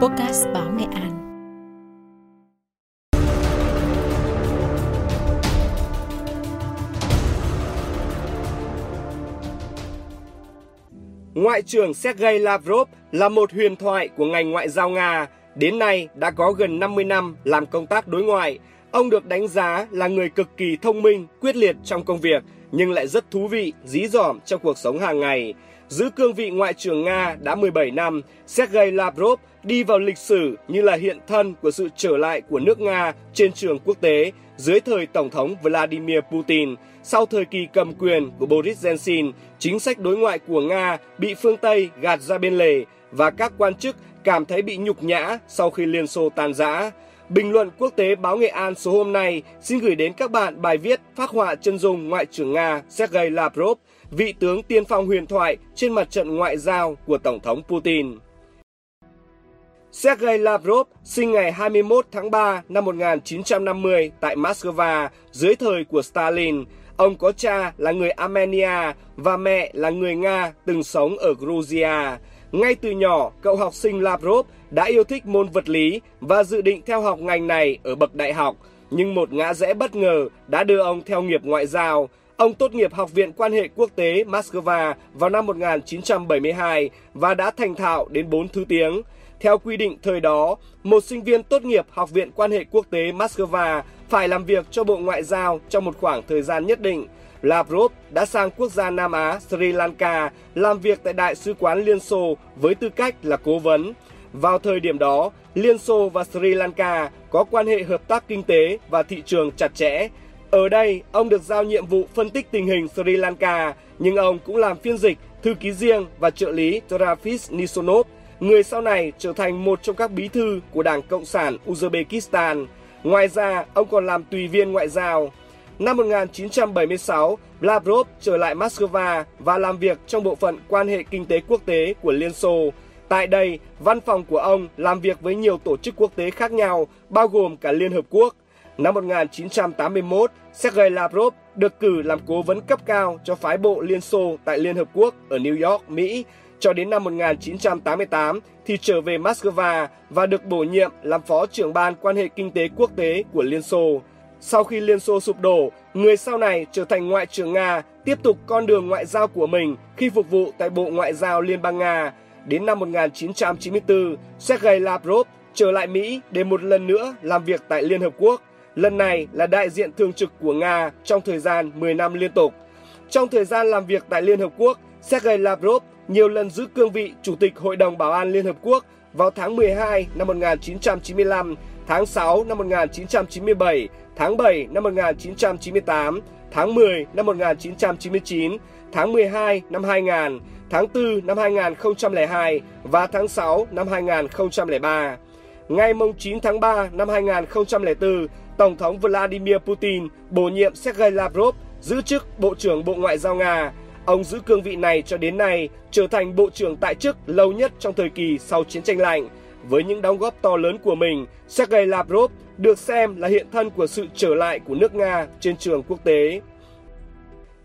Podcast Báo Nghệ An. Ngoại trưởng Sergei Lavrov là một huyền thoại của ngành ngoại giao Nga. Đến nay đã có gần 50 năm làm công tác đối ngoại. Ông được đánh giá là người cực kỳ thông minh, quyết liệt trong công việc, nhưng lại rất thú vị, dí dỏm trong cuộc sống hàng ngày. Giữ cương vị Ngoại trưởng Nga đã 17 năm, Sergei Lavrov đi vào lịch sử như là hiện thân của sự trở lại của nước Nga trên trường quốc tế dưới thời Tổng thống Vladimir Putin. Sau thời kỳ cầm quyền của Boris Yeltsin, chính sách đối ngoại của Nga bị phương Tây gạt ra bên lề và các quan chức cảm thấy bị nhục nhã sau khi Liên Xô tan rã. Bình luận quốc tế báo Nghệ An số hôm nay xin gửi đến các bạn bài viết phát họa chân dung Ngoại trưởng Nga Sergei Lavrov, vị tướng tiên phong huyền thoại trên mặt trận ngoại giao của Tổng thống Putin. Sergei Lavrov sinh ngày 21 tháng 3 năm 1950 tại Moscow dưới thời của Stalin. Ông có cha là người Armenia và mẹ là người Nga từng sống ở Georgia. Ngay từ nhỏ, cậu học sinh Lavrov đã yêu thích môn vật lý và dự định theo học ngành này ở bậc đại học. Nhưng một ngã rẽ bất ngờ đã đưa ông theo nghiệp ngoại giao. Ông tốt nghiệp Học viện Quan hệ Quốc tế Moscow vào năm 1972 và đã thành thạo đến 4 thứ tiếng. Theo quy định thời đó, một sinh viên tốt nghiệp Học viện Quan hệ Quốc tế Moscow phải làm việc cho Bộ Ngoại giao trong một khoảng thời gian nhất định. Lavrov đã sang quốc gia Nam Á Sri Lanka làm việc tại Đại sứ quán Liên Xô với tư cách là cố vấn. Vào thời điểm đó, Liên Xô và Sri Lanka có quan hệ hợp tác kinh tế và thị trường chặt chẽ. Ở đây, ông được giao nhiệm vụ phân tích tình hình Sri Lanka, nhưng ông cũng làm phiên dịch, thư ký riêng và trợ lý Trafis Nisonov, người sau này trở thành một trong các bí thư của Đảng Cộng sản Uzbekistan. Ngoài ra, ông còn làm tùy viên ngoại giao. Năm 1976, Lavrov trở lại Moscow và làm việc trong bộ phận quan hệ kinh tế quốc tế của Liên Xô. Tại đây, văn phòng của ông làm việc với nhiều tổ chức quốc tế khác nhau, bao gồm cả Liên Hợp Quốc. Năm 1981, Sergei Lavrov được cử làm cố vấn cấp cao cho phái bộ Liên Xô tại Liên Hợp Quốc ở New York, Mỹ. Cho đến năm 1988 thì trở về Moscow và được bổ nhiệm làm phó trưởng ban quan hệ kinh tế quốc tế của Liên Xô. Sau khi Liên Xô sụp đổ, người sau này trở thành Ngoại trưởng Nga, tiếp tục con đường ngoại giao của mình khi phục vụ tại Bộ Ngoại giao Liên bang Nga. Đến năm 1994, Sergei Lavrov trở lại Mỹ để một lần nữa làm việc tại Liên Hợp Quốc. Lần này là đại diện thường trực của Nga trong thời gian 10 năm liên tục. Trong thời gian làm việc tại Liên Hợp Quốc, Sergei Lavrov nhiều lần giữ cương vị Chủ tịch Hội đồng Bảo an Liên Hợp Quốc vào tháng 12 năm 1995, tháng 6 năm 1997, tháng 7 năm 1998, tháng 10 năm 1999, tháng 12 năm 2000, tháng 4 năm 2002 và tháng 6 năm 2003. Ngày 9 tháng 3 năm 2004, Tổng thống Vladimir Putin bổ nhiệm Sergei Lavrov giữ chức Bộ trưởng Bộ Ngoại giao Nga. Ông giữ cương vị này cho đến nay, trở thành Bộ trưởng tại chức lâu nhất trong thời kỳ sau chiến tranh lạnh. Với những đóng góp to lớn của mình, Sergei Lavrov được xem là hiện thân của sự trở lại của nước Nga trên trường quốc tế.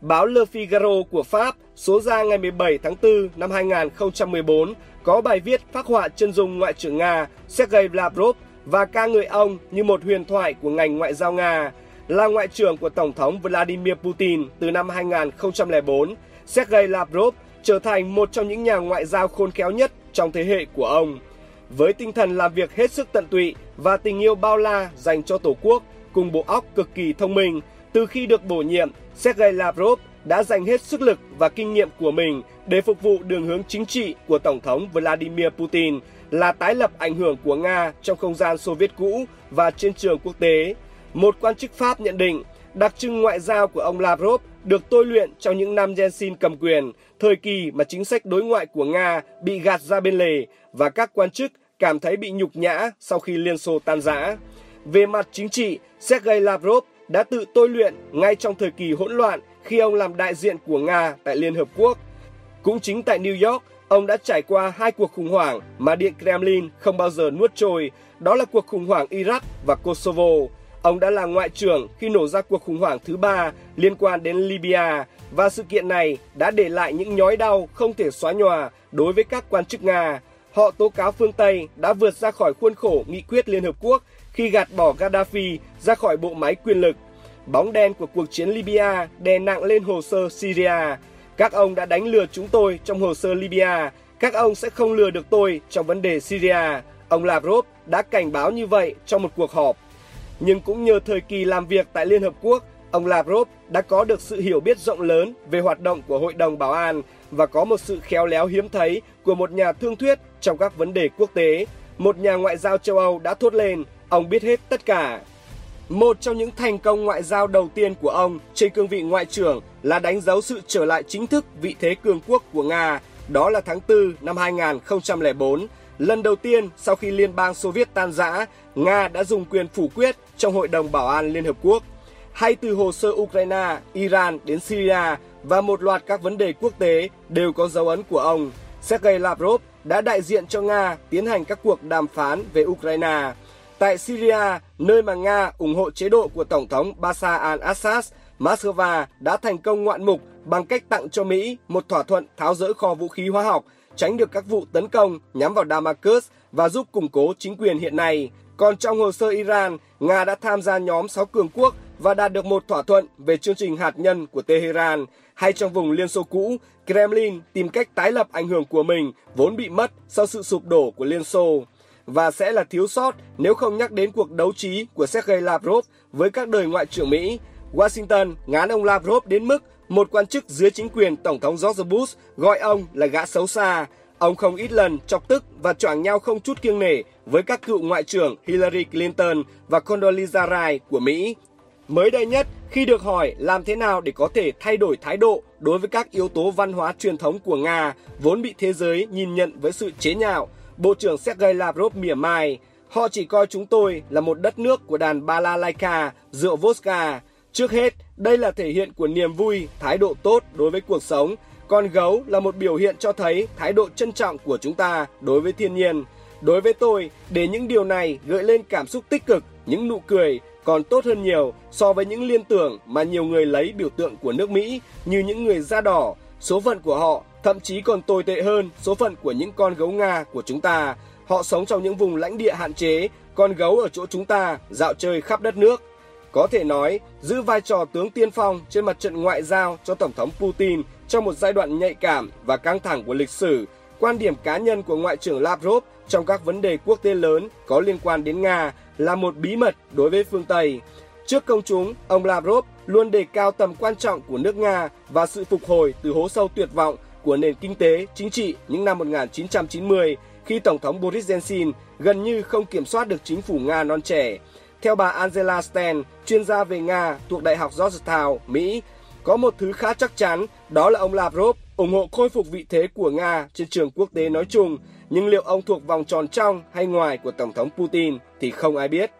Báo Le Figaro của Pháp số ra ngày 17 tháng 4 năm 2014 có bài viết phác họa chân dung Ngoại trưởng Nga Sergei Lavrov và ca ngợi ông như một huyền thoại của ngành ngoại giao Nga. Là ngoại trưởng của Tổng thống Vladimir Putin từ năm 2004, Sergei Lavrov trở thành một trong những nhà ngoại giao khôn khéo nhất trong thế hệ của ông. Với tinh thần làm việc hết sức tận tụy và tình yêu bao la dành cho Tổ quốc cùng bộ óc cực kỳ thông minh, từ khi được bổ nhiệm, Sergei Lavrov đã dành hết sức lực và kinh nghiệm của mình để phục vụ đường hướng chính trị của Tổng thống Vladimir Putin là tái lập ảnh hưởng của Nga trong không gian Xô Viết cũ và trên trường quốc tế. Một quan chức Pháp nhận định, đặc trưng ngoại giao của ông Lavrov được tôi luyện trong những năm Yeltsin cầm quyền, thời kỳ mà chính sách đối ngoại của Nga bị gạt ra bên lề và các quan chức cảm thấy bị nhục nhã sau khi Liên Xô tan rã. Về mặt chính trị, Sergei Lavrov đã tự tôi luyện ngay trong thời kỳ hỗn loạn khi ông làm đại diện của Nga tại Liên Hợp Quốc. Cũng chính tại New York, ông đã trải qua hai cuộc khủng hoảng mà Điện Kremlin không bao giờ nuốt trôi, đó là cuộc khủng hoảng Iraq và Kosovo. Ông đã là ngoại trưởng khi nổ ra cuộc khủng hoảng thứ ba liên quan đến Libya và sự kiện này đã để lại những nhói đau không thể xóa nhòa đối với các quan chức Nga. Họ tố cáo phương Tây đã vượt ra khỏi khuôn khổ nghị quyết Liên Hợp Quốc khi gạt bỏ Gaddafi ra khỏi bộ máy quyền lực. Bóng đen của cuộc chiến Libya đè nặng lên hồ sơ Syria. Các ông đã đánh lừa chúng tôi trong hồ sơ Libya. Các ông sẽ không lừa được tôi trong vấn đề Syria. Ông Lavrov đã cảnh báo như vậy trong một cuộc họp. Nhưng cũng nhờ thời kỳ làm việc tại Liên Hợp Quốc, ông Lavrov đã có được sự hiểu biết rộng lớn về hoạt động của Hội đồng Bảo an và có một sự khéo léo hiếm thấy của một nhà thương thuyết trong các vấn đề quốc tế. Một nhà ngoại giao châu Âu đã thốt lên, ông biết hết tất cả. Một trong những thành công ngoại giao đầu tiên của ông trên cương vị ngoại trưởng là đánh dấu sự trở lại chính thức vị thế cường quốc của Nga. Đó là tháng 4 năm 2004, lần đầu tiên sau khi Liên bang Xô Viết tan rã, Nga đã dùng quyền phủ quyết trong Hội đồng Bảo an Liên Hợp Quốc. Hay từ hồ sơ Ukraine, Iran đến Syria và một loạt các vấn đề quốc tế đều có dấu ấn của ông. Sergei Lavrov đã đại diện cho Nga tiến hành các cuộc đàm phán về Ukraine. Tại Syria, nơi mà Nga ủng hộ chế độ của Tổng thống Bashar al-Assad, Moscow đã thành công ngoạn mục bằng cách tặng cho Mỹ một thỏa thuận tháo rỡ kho vũ khí hóa học, tránh được các vụ tấn công nhắm vào Damascus và giúp củng cố chính quyền hiện nay. Còn trong hồ sơ Iran, Nga đã tham gia nhóm 6 cường quốc và đạt được một thỏa thuận về chương trình hạt nhân của Tehran. Hay trong vùng Liên Xô cũ, Kremlin tìm cách tái lập ảnh hưởng của mình vốn bị mất sau sự sụp đổ của Liên Xô và sẽ là thiếu sót nếu không nhắc đến cuộc đấu trí của Sergei Lavrov với các đời ngoại trưởng Mỹ. Washington ngán ông Lavrov đến mức một quan chức dưới chính quyền Tổng thống George Bush gọi ông là gã xấu xa. Ông không ít lần chọc tức và choảng nhau không chút kiêng nể với các cựu ngoại trưởng Hillary Clinton và Condoleezza Rice của Mỹ. Mới đây nhất, khi được hỏi làm thế nào để có thể thay đổi thái độ đối với các yếu tố văn hóa truyền thống của Nga vốn bị thế giới nhìn nhận với sự chế nhạo, Bộ trưởng Sergei Lavrov mỉa mai, họ chỉ coi chúng tôi là một đất nước của đàn balalaika, rượu vodka. Trước hết, đây là thể hiện của niềm vui, thái độ tốt đối với cuộc sống. Con gấu là một biểu hiện cho thấy thái độ trân trọng của chúng ta đối với thiên nhiên. Đối với tôi, để những điều này gợi lên cảm xúc tích cực, những nụ cười còn tốt hơn nhiều so với những liên tưởng mà nhiều người lấy biểu tượng của nước Mỹ như những người da đỏ. Số phận của họ thậm chí còn tồi tệ hơn số phận của những con gấu Nga của chúng ta. Họ sống trong những vùng lãnh địa hạn chế, con gấu ở chỗ chúng ta dạo chơi khắp đất nước. Có thể nói, giữ vai trò tướng tiên phong trên mặt trận ngoại giao cho Tổng thống Putin trong một giai đoạn nhạy cảm và căng thẳng của lịch sử, quan điểm cá nhân của Ngoại trưởng Lavrov trong các vấn đề quốc tế lớn có liên quan đến Nga là một bí mật đối với phương Tây. Trước công chúng, ông Lavrov luôn đề cao tầm quan trọng của nước Nga và sự phục hồi từ hố sâu tuyệt vọng của nền kinh tế, chính trị những năm 1990 khi Tổng thống Boris Yeltsin gần như không kiểm soát được chính phủ Nga non trẻ. Theo bà Angela Sten, chuyên gia về Nga thuộc Đại học Georgetown, Mỹ, có một thứ khá chắc chắn, đó là ông Lavrov ủng hộ khôi phục vị thế của Nga trên trường quốc tế nói chung, nhưng liệu ông thuộc vòng tròn trong hay ngoài của Tổng thống Putin thì không ai biết.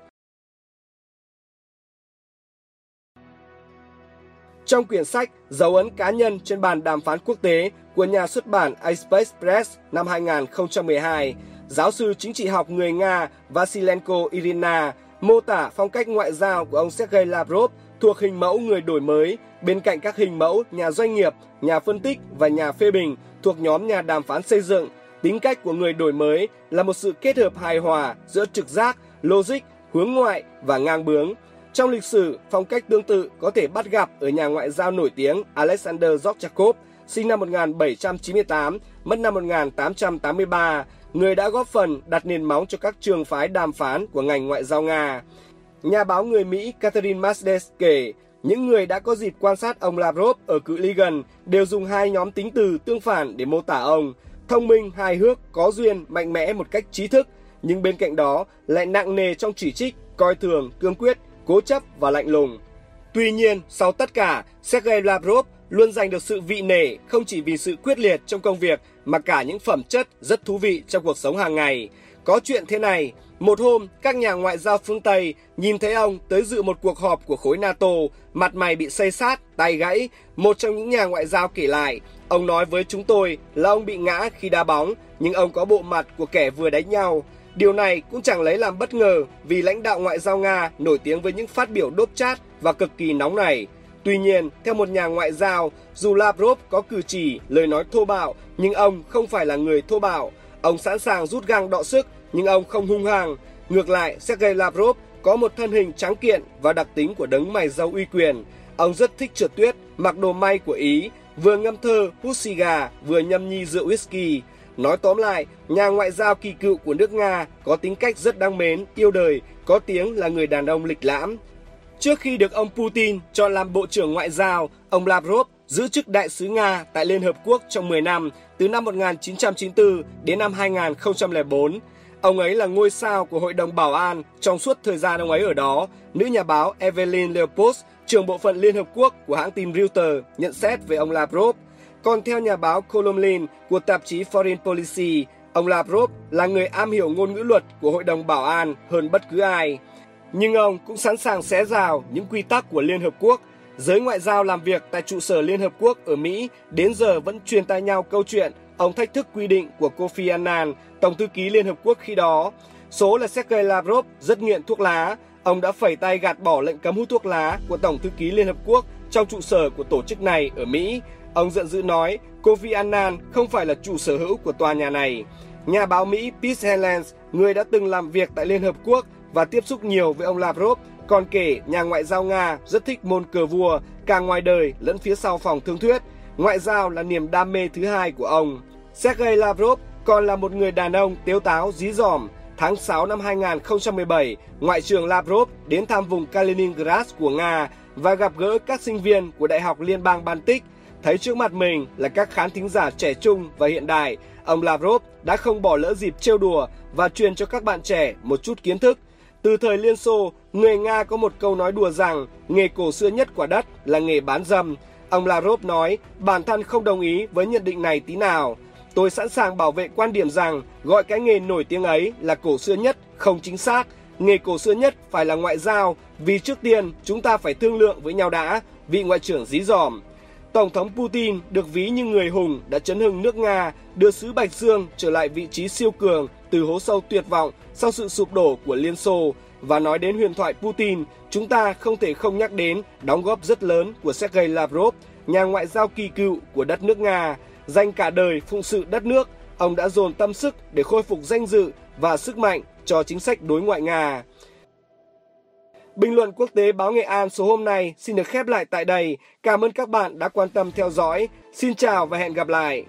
Trong quyển sách Dấu ấn cá nhân trên bàn đàm phán quốc tế của nhà xuất bản iSpace Press năm 2012, giáo sư chính trị học người Nga Vasilenko Irina mô tả phong cách ngoại giao của ông Sergei Lavrov thuộc hình mẫu người đổi mới bên cạnh các hình mẫu nhà doanh nghiệp, nhà phân tích và nhà phê bình thuộc nhóm nhà đàm phán xây dựng. Tính cách của người đổi mới là một sự kết hợp hài hòa giữa trực giác, logic, hướng ngoại và ngang bướng – trong lịch sử, phong cách tương tự có thể bắt gặp ở nhà ngoại giao nổi tiếng Alexander Zorchakov, sinh năm 1798, mất năm 1883, người đã góp phần đặt nền móng cho các trường phái đàm phán của ngành ngoại giao Nga. Nhà báo người Mỹ Catherine Masdes kể, những người đã có dịp quan sát ông Lavrov ở cự ly gần đều dùng hai nhóm tính từ tương phản để mô tả ông. Thông minh, hài hước, có duyên, mạnh mẽ một cách trí thức, nhưng bên cạnh đó lại nặng nề trong chỉ trích, coi thường, cương quyết, cố chấp và lạnh lùng. Tuy nhiên, sau tất cả, Sergei Lavrov luôn giành được sự vị nể không chỉ vì sự quyết liệt trong công việc mà cả những phẩm chất rất thú vị trong cuộc sống hàng ngày. Có chuyện thế này, một hôm các nhà ngoại giao phương Tây nhìn thấy ông tới dự một cuộc họp của khối NATO, mặt mày bị xây sát, tay gãy. Một trong những nhà ngoại giao kể lại, ông nói với chúng tôi là ông bị ngã khi đá bóng, nhưng ông có bộ mặt của kẻ vừa đánh nhau. Điều này cũng chẳng lấy làm bất ngờ vì lãnh đạo ngoại giao Nga nổi tiếng với những phát biểu đốt chát và cực kỳ nóng này. Tuy nhiên, theo một nhà ngoại giao, dù Lavrov có cử chỉ, lời nói thô bạo, nhưng ông không phải là người thô bạo. Ông sẵn sàng rút găng đọ sức, nhưng ông không hung hăng. Ngược lại, Sergei Lavrov có một thân hình trắng kiện và đặc tính của đấng mày râu uy quyền. Ông rất thích trượt tuyết, mặc đồ may của Ý, vừa ngâm thơ, hút xì gà, vừa nhâm nhi rượu whisky. Nói tóm lại, nhà ngoại giao kỳ cựu của nước Nga có tính cách rất đáng mến, yêu đời, có tiếng là người đàn ông lịch lãm. Trước khi được ông Putin chọn làm Bộ trưởng Ngoại giao, ông Lavrov giữ chức đại sứ Nga tại Liên Hợp Quốc trong 10 năm, từ năm 1994 đến năm 2004. Ông ấy là ngôi sao của Hội đồng Bảo an trong suốt thời gian ông ấy ở đó, nữ nhà báo Evelyn Leopold, trưởng bộ phận Liên Hợp Quốc của hãng tin Reuters, nhận xét về ông Lavrov. Còn theo nhà báo Kolomlin của tạp chí Foreign Policy, ông Lavrov là người am hiểu ngôn ngữ luật của Hội đồng Bảo an hơn bất cứ ai. Nhưng ông cũng sẵn sàng xé rào những quy tắc của Liên Hợp Quốc. Giới ngoại giao làm việc tại trụ sở Liên Hợp Quốc ở Mỹ đến giờ vẫn truyền tai nhau câu chuyện ông thách thức quy định của Kofi Annan, Tổng thư ký Liên Hợp Quốc khi đó. Số là Sergei Lavrov rất nghiện thuốc lá. Ông đã phẩy tay gạt bỏ lệnh cấm hút thuốc lá của Tổng thư ký Liên Hợp Quốc trong trụ sở của tổ chức này ở Mỹ. Ông giận dữ nói Kofi Annan không phải là chủ sở hữu của tòa nhà này. Nhà báo Mỹ Pete Helens, người đã từng làm việc tại Liên Hợp Quốc và tiếp xúc nhiều với ông Lavrov, còn kể nhà ngoại giao Nga rất thích môn cờ vua, cả ngoài đời lẫn phía sau phòng thương thuyết. Ngoại giao là niềm đam mê thứ hai của ông. Sergei Lavrov còn là một người đàn ông tiếu táo, dí dỏm. Tháng 6 năm 2017, Ngoại trưởng Lavrov đến thăm vùng Kaliningrad của Nga và gặp gỡ các sinh viên của Đại học Liên bang Baltic. Thấy trước mặt mình là các khán thính giả trẻ trung và hiện đại, ông Lavrov đã không bỏ lỡ dịp trêu đùa và truyền cho các bạn trẻ một chút kiến thức. Từ thời Liên Xô, người Nga có một câu nói đùa rằng nghề cổ xưa nhất quả đất là nghề bán dâm. Ông Lavrov nói bản thân không đồng ý với nhận định này tí nào. Tôi sẵn sàng bảo vệ quan điểm rằng gọi cái nghề nổi tiếng ấy là cổ xưa nhất không chính xác. Nghề cổ xưa nhất phải là ngoại giao vì trước tiên chúng ta phải thương lượng với nhau đã, vị ngoại trưởng dí dòm Tổng thống Putin được ví như người hùng đã chấn hưng nước Nga, đưa xứ Bạch Dương trở lại vị trí siêu cường từ hố sâu tuyệt vọng sau sự sụp đổ của Liên Xô. Và nói đến huyền thoại Putin, chúng ta không thể không nhắc đến đóng góp rất lớn của Sergei Lavrov, nhà ngoại giao kỳ cựu của đất nước Nga. Dành cả đời phụng sự đất nước, ông đã dồn tâm sức để khôi phục danh dự và sức mạnh cho chính sách đối ngoại Nga. Bình luận quốc tế báo Nghệ An số hôm nay xin được khép lại tại đây. Cảm ơn các bạn đã quan tâm theo dõi. Xin chào và hẹn gặp lại.